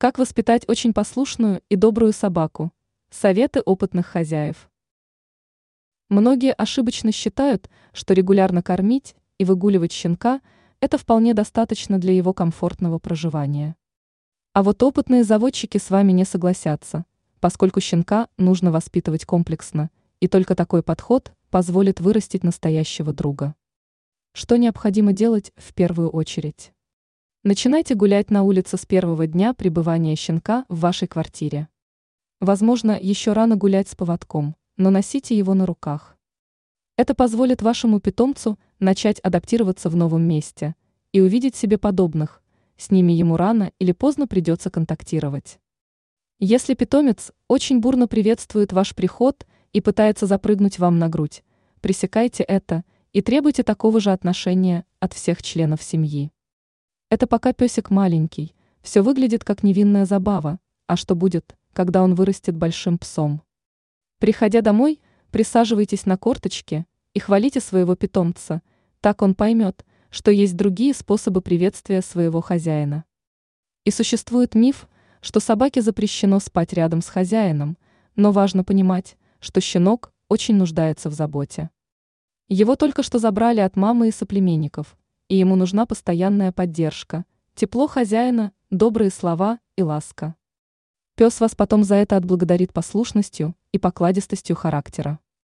Как воспитать очень послушную и добрую собаку? Советы опытных хозяев. Многие ошибочно считают, что регулярно кормить и выгуливать щенка – это вполне достаточно для его комфортного проживания. А вот опытные заводчики с вами не согласятся, поскольку щенка нужно воспитывать комплексно, и только такой подход позволит вырастить настоящего друга. Что необходимо делать в первую очередь? Начинайте гулять на улице с первого дня пребывания щенка в вашей квартире. Возможно, еще рано гулять с поводком, но носите его на руках. Это позволит вашему питомцу начать адаптироваться в новом месте и увидеть себе подобных, с ними ему рано или поздно придется контактировать. Если питомец очень бурно приветствует ваш приход и пытается запрыгнуть вам на грудь, пресекайте это и требуйте такого же отношения от всех членов семьи. Это пока песик маленький, все выглядит как невинная забава, а что будет, когда он вырастет большим псом? Приходя домой, присаживайтесь на корточки и хвалите своего питомца, так он поймет, что есть другие способы приветствия своего хозяина. И существует миф, что собаке запрещено спать рядом с хозяином, но важно понимать, что щенок очень нуждается в заботе. Его только что забрали от мамы и соплеменников, и ему нужна постоянная поддержка, тепло хозяина, добрые слова и ласка. Пес вас потом за это отблагодарит послушностью и покладистостью характера.